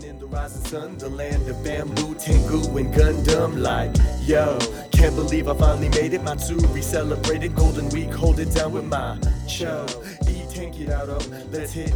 Living in the rising sun, the land of bamboo, Tengu, and Gundam. Like, yo, can't believe I finally made it. Matsuri celebrated Golden Week, hold it down with my cho can't get out of Let's hit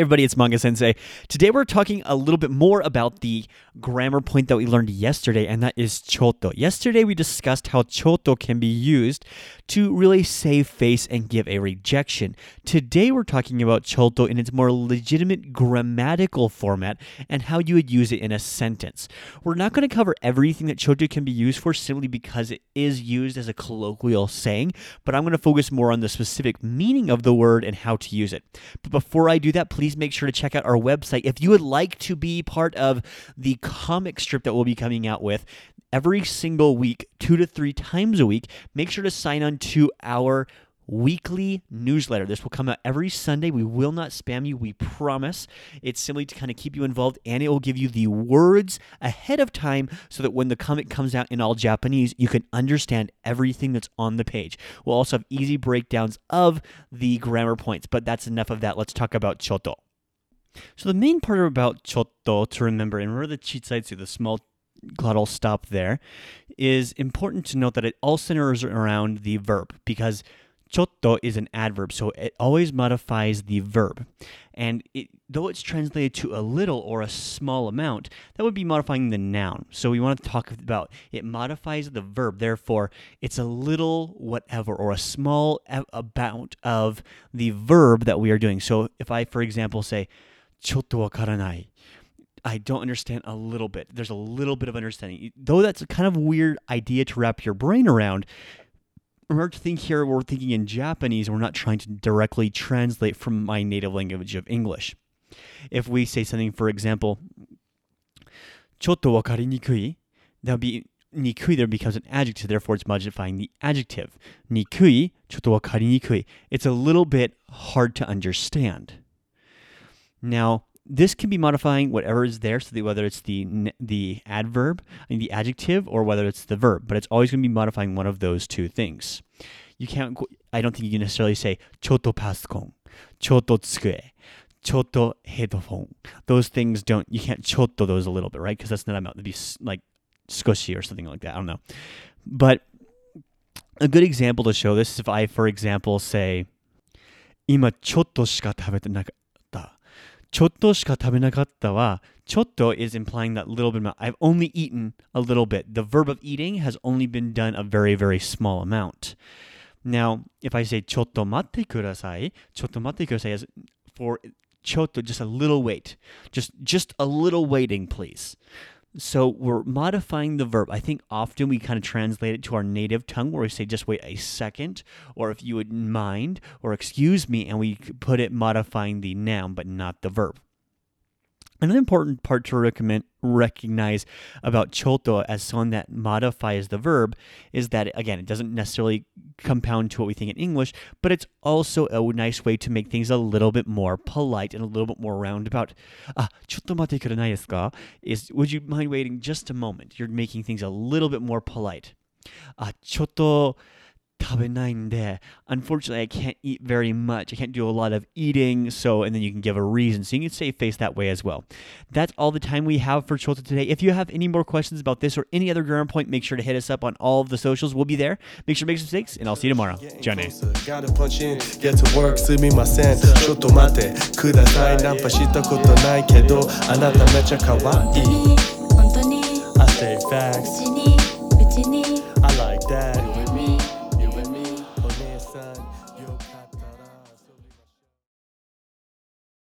everybody, it's Manga Sensei. Today we're talking a little bit more about the grammar point that we learned yesterday, and that is chotto. Yesterday we discussed how chotto can be used to really save face and give a rejection. Today we're talking about chotto in its more legitimate grammatical format and how you would use it in a sentence. We're not going to cover everything that chotto can be used for simply because it is used as a colloquial saying, but I'm going to focus more on the specific meaning of the word and how to use it. But before I do that, please make sure to check out our website. If you would like to be part of the comic strip that we'll be coming out with every single week, two to three times a week, make sure to sign on to our weekly newsletter. This will come out every Sunday. We will not spam you, we promise. It's simply to kind of keep you involved and it will give you the words ahead of time so that when the comic comes out in all Japanese, you can understand everything that's on the page. We'll also have easy breakdowns of the grammar points, but that's enough of that. Let's talk about chotto. So the main part about chotto to remember, and remember the chitsaitsu, the small glottal stop there, is important to note that it all centers around the verb because chotto is an adverb, so it always modifies the verb. And it, though it's translated to a little or a small amount, that would be modifying the noun. So we want to talk about it modifies the verb. Therefore, it's a little whatever or a small amount of the verb that we are doing. So if I, for example, say, chotto wakaranai, I don't understand a little bit. There's a little bit of understanding. Though that's a kind of weird idea to wrap your brain around, remember to think here we're thinking in Japanese, we're not trying to directly translate from my native language of English. If we say something, for example, ちょっとわかりにくい, that would be にくい there becomes an adjective, therefore it's modifying the adjective. にくい,ちょっとわかりにくい. It's a little bit hard to understand. Now, this can be modifying whatever is there, so whether it's the the adverb, I mean the adjective, or whether it's the verb, but it's always going to be modifying one of those two things. You can't. I don't think you can necessarily say chotto paskon, chotto tsukue, chotto headphone. Those things don't. You can't chotto those a little bit, right? Because that's not amount. It'd be like squishy or something like that. I don't know. But a good example to show this is if I, for example, say 今ちょっとしか食べてなかちょっとしか食べなかったは、ちょっと is implying that little bit amount. I've only eaten a little bit. The verb of eating has only been done a very, very small amount. Now, if I say ちょっと待ってください、ちょっと待ってください is for ちょっと just a little wait. Just just a little waiting, please. So we're modifying the verb. I think often we kind of translate it to our native tongue where we say just wait a second, or if you would mind, or excuse me, and we put it modifying the noun but not the verb. Another important part to recognize about chotto as someone that modifies the verb is that, again, it doesn't necessarily compound to what we think in English, but it's also a nice way to make things a little bit more polite and a little bit more roundabout. Ah, chotto mate kuranai desu ka? Is, would you mind waiting just a moment? You're making things a little bit more polite. Ah, unfortunately, I can't eat very much. I can't do a lot of eating. So, and then you can give a reason. So you can save face that way as well. That's all the time we have for chotto today. If you have any more questions about this or any other grammar point, make sure to hit us up on all of the socials. We'll be there. Make sure to make some mistakes, and I'll see you tomorrow. Johnny. Gotta punch in, get to work, すみません。ちょっと待ってください。ナンパしたことないけど、あなためちゃ可愛い。本当に、本当に。I stay back.